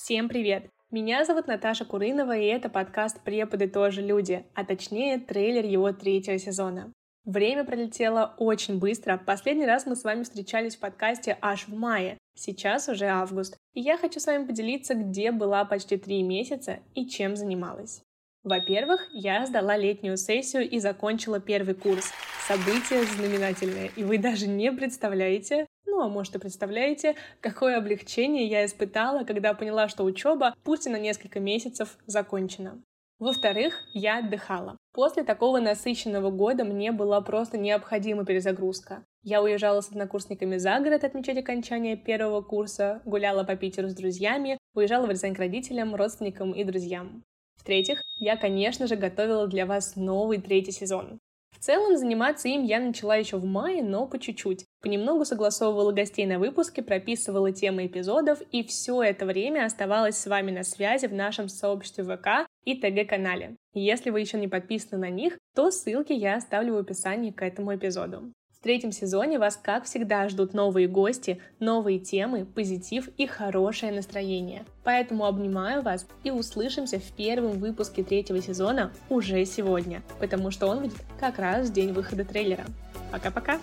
Всем привет! Меня зовут Наташа Курынова, и это подкаст «Преподы тоже люди», а точнее трейлер его третьего сезона. Время пролетело очень быстро. Последний раз мы с вами встречались в подкасте аж в мае. Сейчас уже август. И я хочу с вами поделиться, где была почти три месяца и чем занималась. Во-первых, я сдала летнюю сессию и закончила первый курс. Событие знаменательное, и вы даже не представляете, а может и представляете, какое облегчение я испытала, когда поняла, что учеба, пусть и на несколько месяцев, закончена. Во-вторых, я отдыхала. После такого насыщенного года мне была просто необходима перезагрузка. Я уезжала с однокурсниками за город отмечать окончание первого курса, гуляла по Питеру с друзьями, уезжала в Рязань к родителям, родственникам и друзьям. В-третьих, я, конечно же, готовила для вас новый третий сезон. В целом, заниматься им я начала еще в мае, но по чуть-чуть. Понемногу согласовывала гостей на выпуске, прописывала темы эпизодов, и все это время оставалась с вами на связи в нашем сообществе ВК и ТГ-канале. Если вы еще не подписаны на них, то ссылки я оставлю в описании к этому эпизоду. В третьем сезоне вас, как всегда, ждут новые гости, новые темы, позитив и хорошее настроение. Поэтому обнимаю вас и услышимся в первом выпуске третьего сезона уже сегодня, потому что он выйдет как раз в день выхода трейлера. Пока-пока!